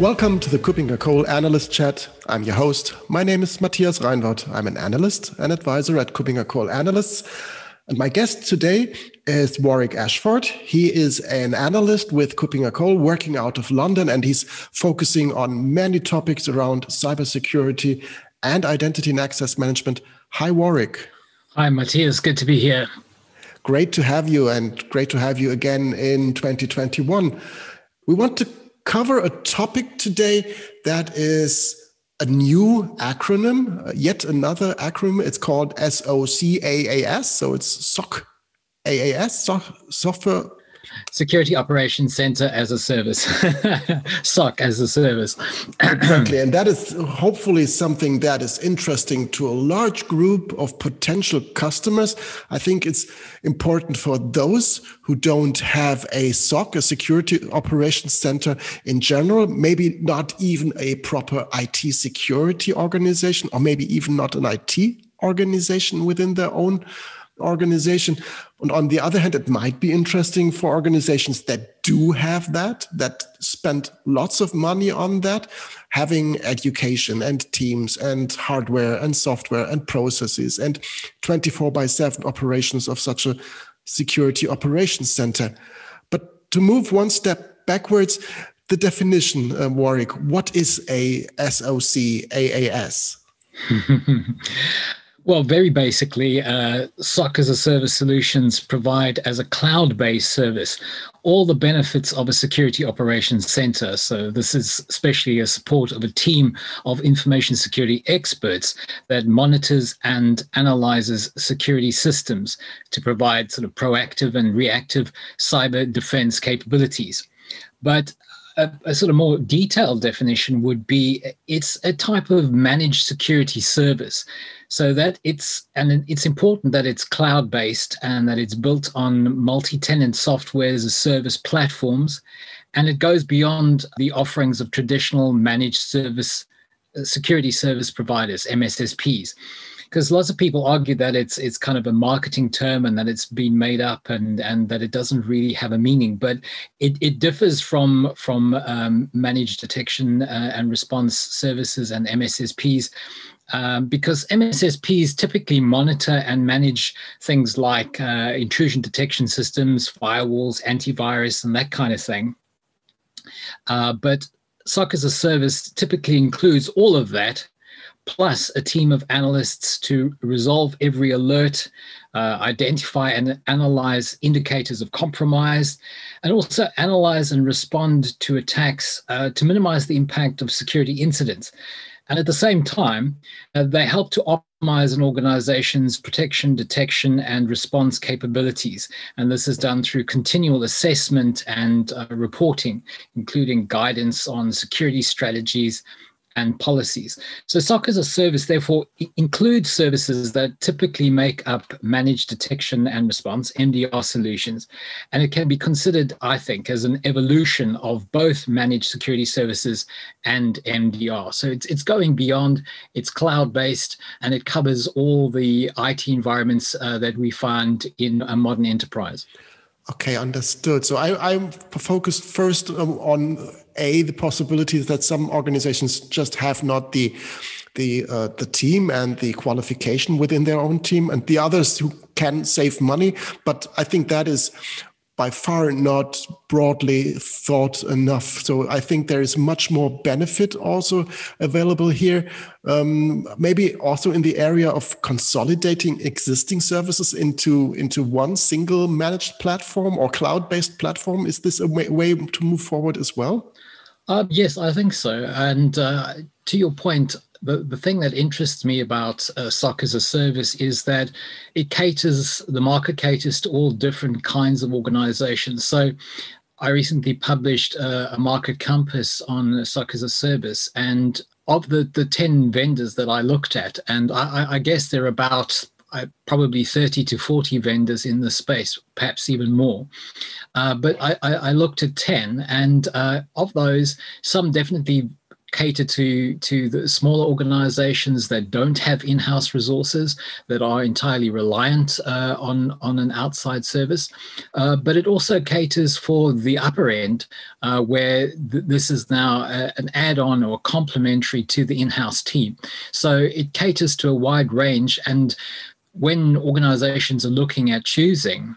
Welcome to the KuppingerCole Analyst Chat. I'm your host. My name is Matthias Reinwarth. I'm an analyst and advisor at KuppingerCole Analysts. And my guest today is Warwick Ashford. He is an analyst with KuppingerCole working out of London, and he's focusing on many topics around cybersecurity and identity and access management. Hi, Warwick. Hi, Matthias. Good to be here. Great to have you, and great to have you again in 2021. We want to cover a topic today that is a new acronym, uh, yet another acronym. It's called SOCaaS. So it's SOC AAS, so Software Security Operations Center as a service, SOC as a service. exactly. And that is hopefully something that is interesting to a large group of potential customers. I think it's important for those who don't have a SOC, a Security Operations Center in general, maybe not even a proper IT security organization, or maybe even not an IT organization within their own organization. And on the other hand, it might be interesting for organizations that do have that, that spend lots of money on that, having education and teams and hardware and software and processes and 24 by 7 operations of such a security operations center. But to move one step backwards, the definition, uh, Warwick, what is a SOC AAS? Well, very basically, uh, SOC as a service solutions provide as a cloud based service all the benefits of a security operations center. So, this is especially a support of a team of information security experts that monitors and analyzes security systems to provide sort of proactive and reactive cyber defense capabilities. But a, a, sort of more detailed definition would be it's a type of managed security service. So that it's and it's important that it's cloud based and that it's built on multi-tenant software as a service platforms. And it goes beyond the offerings of traditional managed service uh, security service providers MSSPs because lots of people argue that it's it's kind of a marketing term and that it's been made up and and that it doesn't really have a meaning but it, it differs from from um, managed detection uh, and response services and MSSPs um, because MSSPs typically monitor and manage things like uh, intrusion detection systems, firewalls, antivirus, and that kind of thing. Uh, but SOC as a service typically includes all of that, plus a team of analysts to resolve every alert, uh, identify and analyze indicators of compromise, and also analyze and respond to attacks uh, to minimize the impact of security incidents. And at the same time, uh, they help to optimize an organization's protection, detection, and response capabilities. And this is done through continual assessment and uh, reporting, including guidance on security strategies and policies. So SOC as a service therefore includes services that typically make up managed detection and response, MDR solutions. And it can be considered, I think, as an evolution of both managed security services and MDR. So it's, it's going beyond, it's cloud-based, and it covers all the IT environments uh, that we find in a modern enterprise. Okay, understood. So I, I'm focused first um, on a the possibility that some organizations just have not the the uh, the team and the qualification within their own team, and the others who can save money. But I think that is by far not broadly thought enough. So I think there is much more benefit also available here. Um, maybe also in the area of consolidating existing services into into one single managed platform or cloud-based platform. Is this a way, way to move forward as well? Uh, yes, I think so. And uh, to your point, the, the thing that interests me about uh, SOC as a service is that it caters, the market caters to all different kinds of organizations. So I recently published uh, a market compass on SOC as a service. And of the, the 10 vendors that I looked at, and I, I guess there are about uh, probably 30 to 40 vendors in the space, perhaps even more. Uh, but I, I, I, looked at 10, and uh, of those, some definitely cater to to the smaller organizations that don't have in-house resources that are entirely reliant uh, on on an outside service uh, but it also caters for the upper end uh, where th- this is now a, an add-on or complementary to the in-house team so it caters to a wide range and when organizations are looking at choosing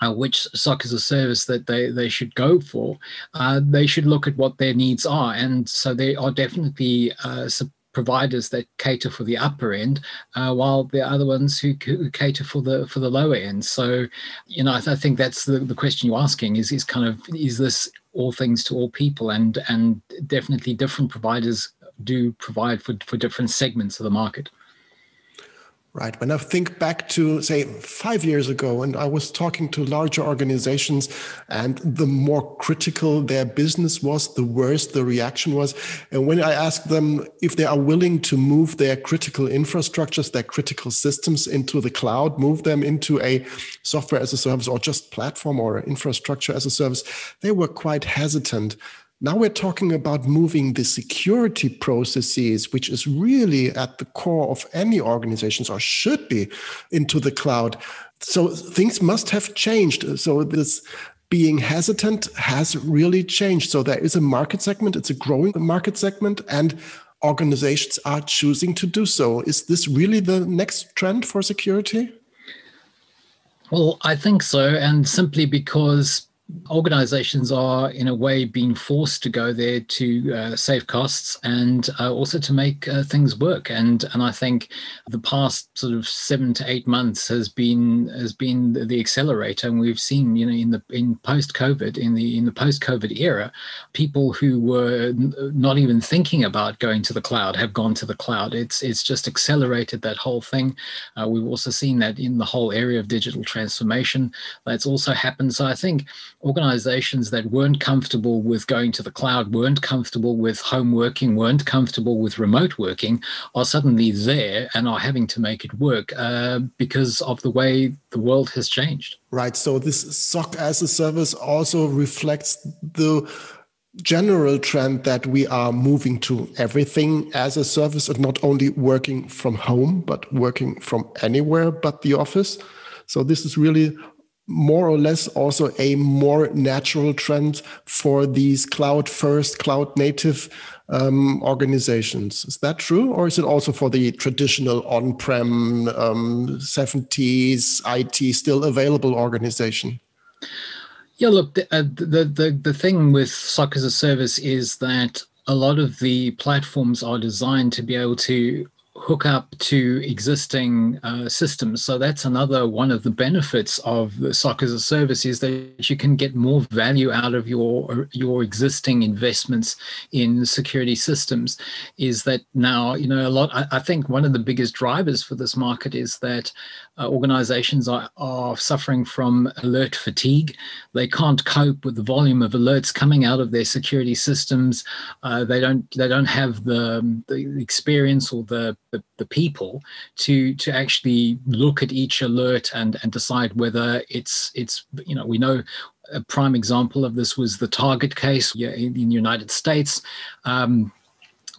uh, which SOC as a service that they, they should go for, uh, they should look at what their needs are. And so there are definitely uh, providers that cater for the upper end, uh, while there are other ones who, who, cater for the for the lower end. So, you know, I, th- I think that's the, the question you're asking is is kind of is this all things to all people, and and definitely different providers do provide for for different segments of the market right? When I think back to, say, five years ago, and I was talking to larger organizations, and the more critical their business was, the worse the reaction was. And when I asked them if they are willing to move their critical infrastructures, their critical systems into the cloud, move them into a software as a service or just platform or infrastructure as a service, they were quite hesitant. Now we're talking about moving the security processes, which is really at the core of any organizations or should be into the cloud. So things must have changed. So this being hesitant has really changed. So there is a market segment, it's a growing market segment, and organizations are choosing to do so. Is this really the next trend for security? Well, I think so. And simply because organizations are in a way being forced to go there to uh, save costs and uh, also to make uh, things work. And and I think the past sort of 7 to 8 months has been has been the accelerator. And we've seen you know in the in post covid in the in the post covid era people who were n- not even thinking about going to the cloud have gone to the cloud. It's it's just accelerated that whole thing. Uh, we've also seen that in the whole area of digital transformation that's also happened. So I think organizations that weren't comfortable with going to the cloud, weren't comfortable with home working, weren't comfortable with remote working, are suddenly there and are having to make it work uh, because of the way the world has changed. Right. So this SOC as a service also reflects the general trend that we are moving to everything as a service and not only working from home, but working from anywhere but the office. So this is really more or less also a more natural trend for these cloud first, cloud native um, organizations. Is that true? Or is it also for the traditional on prem um, 70s IT still available organization? Yeah, look, the, uh, the, the, the thing with SOC as a service is that a lot of the platforms are designed to be able to hook up to existing uh, systems. So that's another one of the benefits of the SOC as a service is that you can get more value out of your your existing investments in security systems. Is that now you know a lot? I, I think one of the biggest drivers for this market is that uh, organizations are, are suffering from alert fatigue. They can't cope with the volume of alerts coming out of their security systems. Uh, they don't they don't have the, the experience or the, the, the people to to actually look at each alert and and decide whether it's it's you know we know a prime example of this was the Target case in, the United States. Um,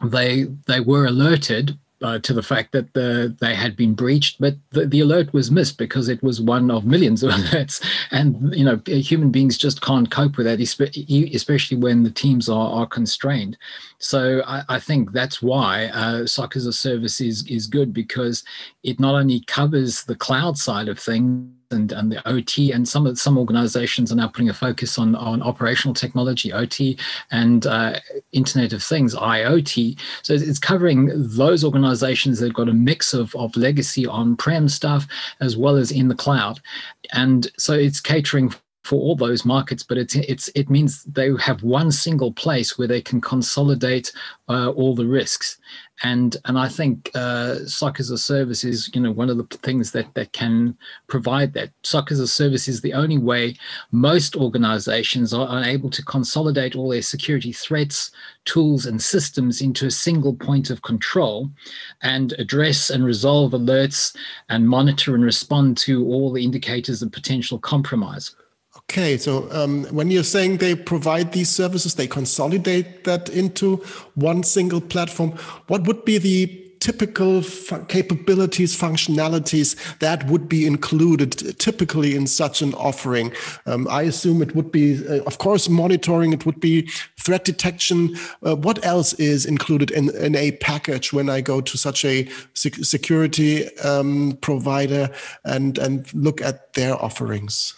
they they were alerted uh, to the fact that the, they had been breached, but the, the, alert was missed because it was one of millions of alerts. And, you know, human beings just can't cope with that, especially when the teams are, are constrained. So I, I think that's why uh, as a service is, is good because it not only covers the cloud side of things, and, and the OT, and some some organizations are now putting a focus on, on operational technology, OT, and uh, Internet of Things, IoT. So it's covering those organizations that have got a mix of, of legacy on-prem stuff as well as in the cloud. And so it's catering for all those markets, but it's it's it means they have one single place where they can consolidate uh, all the risks, and and I think uh, SOC as a service is you know one of the things that that can provide that. SOC as a service is the only way most organizations are able to consolidate all their security threats, tools, and systems into a single point of control, and address and resolve alerts and monitor and respond to all the indicators of potential compromise. Okay, so um, when you're saying they provide these services, they consolidate that into one single platform. What would be the typical capabilities, functionalities that would be included typically in such an offering? Um, I assume it would be, uh, of course, monitoring, it would be threat detection. Uh, what else is included in, in a package when I go to such a sec security um, provider and, and look at their offerings?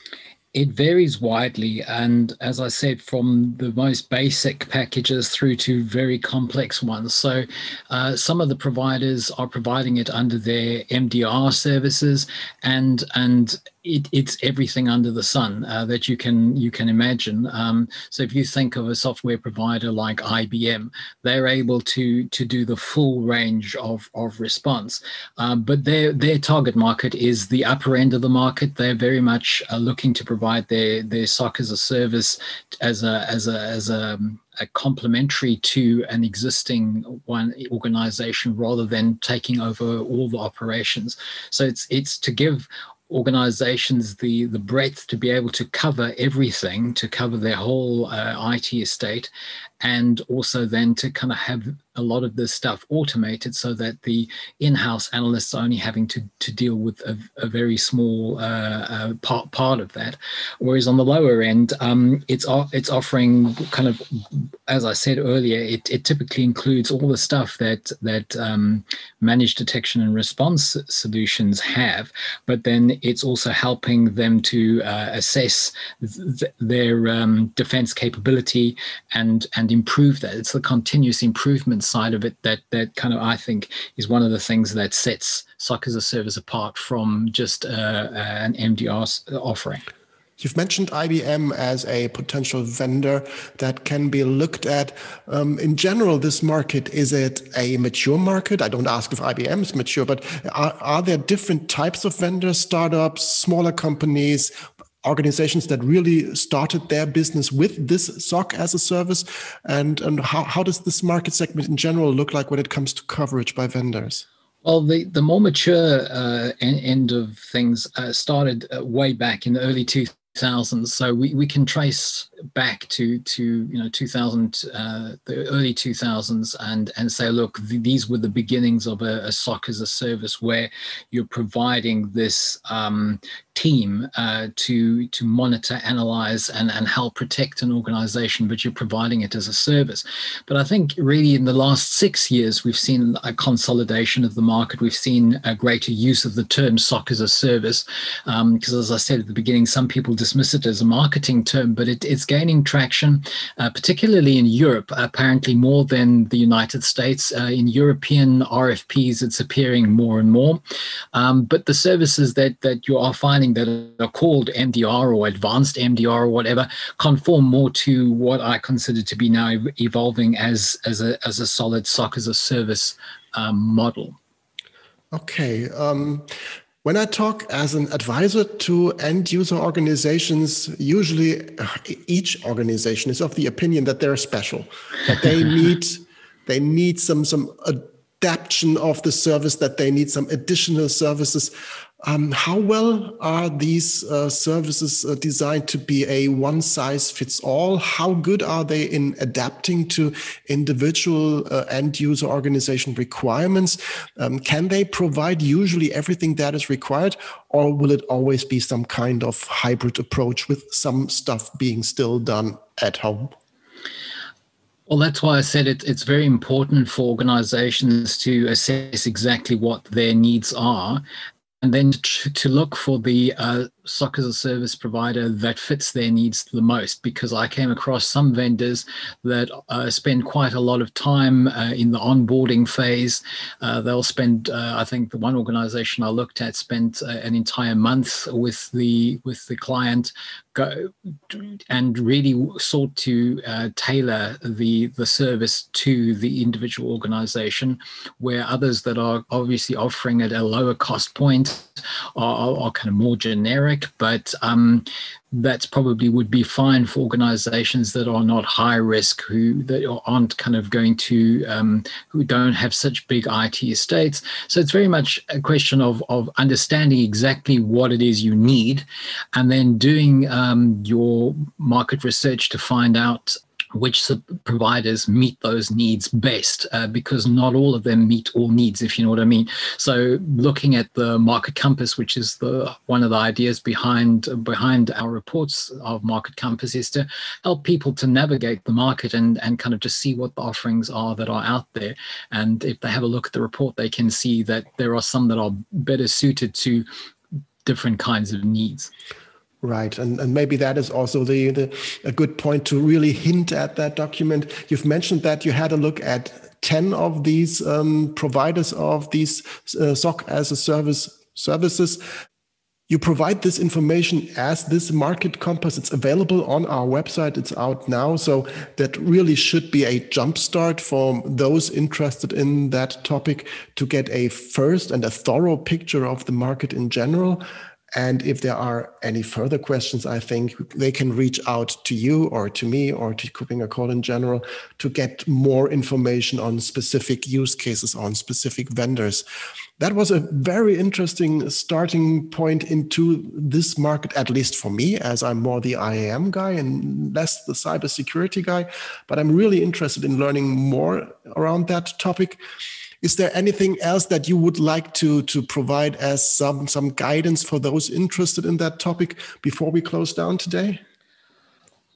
It varies widely, and as I said, from the most basic packages through to very complex ones. So, uh, some of the providers are providing it under their MDR services, and and it, it's everything under the sun uh, that you can you can imagine. Um, so if you think of a software provider like IBM, they're able to to do the full range of of response. Um, but their their target market is the upper end of the market. They're very much uh, looking to provide their their SOC as a service as a as a as a a complementary to an existing one organization rather than taking over all the operations. So it's it's to give organizations the the breadth to be able to cover everything to cover their whole uh, IT estate and also then to kind of have a lot of this stuff automated so that the in-house analysts are only having to, to deal with a, a very small uh, uh, part, part of that. Whereas on the lower end um, it's it's offering kind of as I said earlier it, it typically includes all the stuff that that um, managed detection and response solutions have but then it's also helping them to uh, assess th- their um, defense capability and and improve that. It's the continuous improvement side of it that that kind of I think is one of the things that sets SOC as a service apart from just uh, uh an MDR offering. You've mentioned IBM as a potential vendor that can be looked at. Um, in general, this market, is it a mature market? I don't ask if IBM is mature, but are, are there different types of vendors, startups, smaller companies? Organizations that really started their business with this SOC as a service? And, and how, how does this market segment in general look like when it comes to coverage by vendors? Well, the, the more mature uh, end of things uh, started uh, way back in the early 2000s. So we, we can trace back to to you know 2000 uh, the early 2000s and and say look th- these were the beginnings of a, a SOC as a service where you're providing this um, team uh, to to monitor analyze and and help protect an organization but you're providing it as a service. But i think really in the last six years we've seen a consolidation of the market. We've seen a greater use of the term SOC as a service because um, as i said at the beginning some people dismiss it as a marketing term but it, it's gaining traction, uh, particularly in Europe, apparently more than the United States. Uh, in European RFPs, it's appearing more and more. Um, but the services that, that you are finding that are called MDR or advanced MDR or whatever conform more to what I consider to be now evolving as, as, a, as a solid SOC as a service um, model. Okay. Um, when I talk as an advisor to end user organizations, usually uh, each organization is of the opinion that they're special, that they need they need some some adaptation of the service, that they need some additional services. Um, how well are these uh, services uh, designed to be a one size fits all? How good are they in adapting to individual uh, end user organization requirements? Um, can they provide usually everything that is required, or will it always be some kind of hybrid approach with some stuff being still done at home? Well, that's why I said it, it's very important for organizations to assess exactly what their needs are and then to, look for the uh, SOC as a service provider that fits their needs the most because I came across some vendors that uh, spend quite a lot of time uh, in the onboarding phase. Uh, they'll spend, uh, I think, the one organization I looked at spent uh, an entire month with the with the client, go and really sought to uh, tailor the the service to the individual organization. Where others that are obviously offering at a lower cost point are, are kind of more generic, but um, that's probably would be fine for organizations that are not high risk, who that aren't kind of going to, um, who don't have such big IT estates. So it's very much a question of, of understanding exactly what it is you need and then doing um, your market research to find out which providers meet those needs best uh, because not all of them meet all needs if you know what i mean. So looking at the market compass which is the one of the ideas behind behind our reports of market compass is to help people to navigate the market and and kind of just see what the offerings are that are out there. And if they have a look at the report they can see that there are some that are better suited to different kinds of needs Right, and and maybe that is also the, the a good point to really hint at that document. You've mentioned that you had a look at ten of these um, providers of these uh, SOC as a service services. You provide this information as this market compass. It's available on our website. It's out now, so that really should be a jumpstart for those interested in that topic to get a first and a thorough picture of the market in general and if there are any further questions, I think they can reach out to you or to me or to KuppingerCole in general to get more information on specific use cases, on specific vendors. That was a very interesting starting point into this market, at least for me, as I'm more the IAM guy and less the cybersecurity guy. But I'm really interested in learning more around that topic. Is there anything else that you would like to to provide as some some guidance for those interested in that topic before we close down today?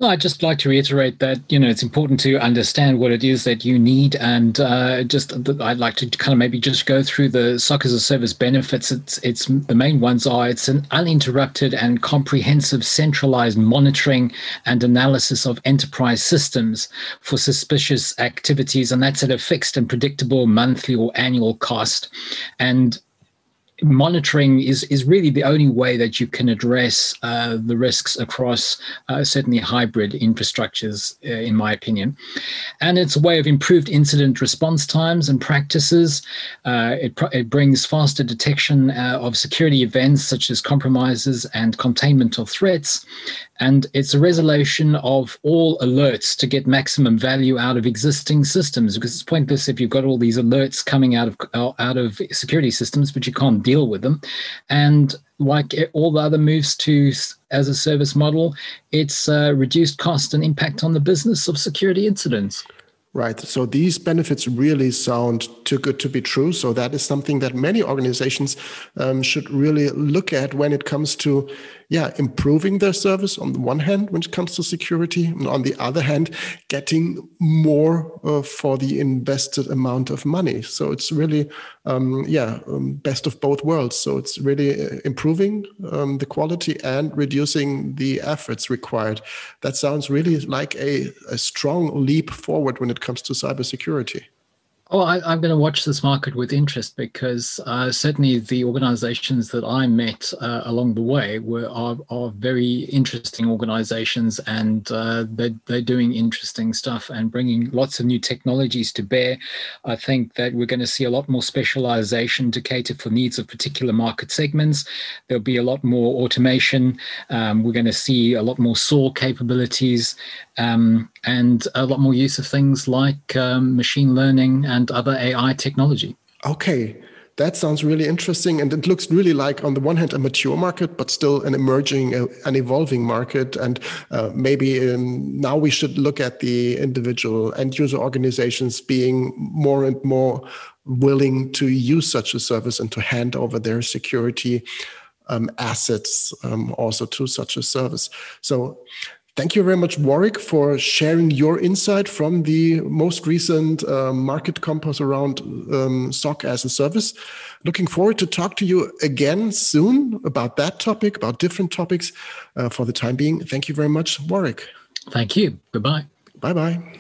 I'd just like to reiterate that you know it's important to understand what it is that you need, and uh, just I'd like to kind of maybe just go through the SOC as a service benefits. It's it's the main ones are it's an uninterrupted and comprehensive centralized monitoring and analysis of enterprise systems for suspicious activities, and that's at a fixed and predictable monthly or annual cost, and monitoring is is really the only way that you can address uh, the risks across uh, certainly hybrid infrastructures, uh, in my opinion. And it's a way of improved incident response times and practices. Uh, it, it brings faster detection uh, of security events such as compromises and containment of threats, and it's a resolution of all alerts to get maximum value out of existing systems because it's pointless if you've got all these alerts coming out of out of security systems but you can't deal with them and like all the other moves to as a service model it's uh, reduced cost and impact on the business of security incidents Right. So these benefits really sound too good to be true. So that is something that many organizations um, should really look at when it comes to yeah, improving their service on the one hand when it comes to security, and on the other hand, getting more uh, for the invested amount of money. So it's really, um, yeah, um, best of both worlds. So it's really uh, improving um, the quality and reducing the efforts required. That sounds really like a, a strong leap forward when it comes to cybersecurity. Oh, I, am going to watch this market with interest because uh, certainly the organizations that I met uh, along the way were are, are very interesting organizations and uh, they're, they're doing interesting stuff and bringing lots of new technologies to bear. I think that we're going to see a lot more specialization to cater for needs of particular market segments. There'll be a lot more automation. Um, we're going to see a lot more SOAR capabilities um, and a lot more use of things like um, machine learning and other AI technology. Okay, that sounds really interesting. And it looks really like, on the one hand, a mature market, but still an emerging, uh, an evolving market. And uh, maybe um, now we should look at the individual end user organizations being more and more willing to use such a service and to hand over their security um, assets um, also to such a service. So Thank you very much, Warwick, for sharing your insight from the most recent uh, market compass around um, SOC as a service. Looking forward to talk to you again soon about that topic, about different topics. Uh, for the time being, thank you very much, Warwick. Thank you. Goodbye. Bye bye.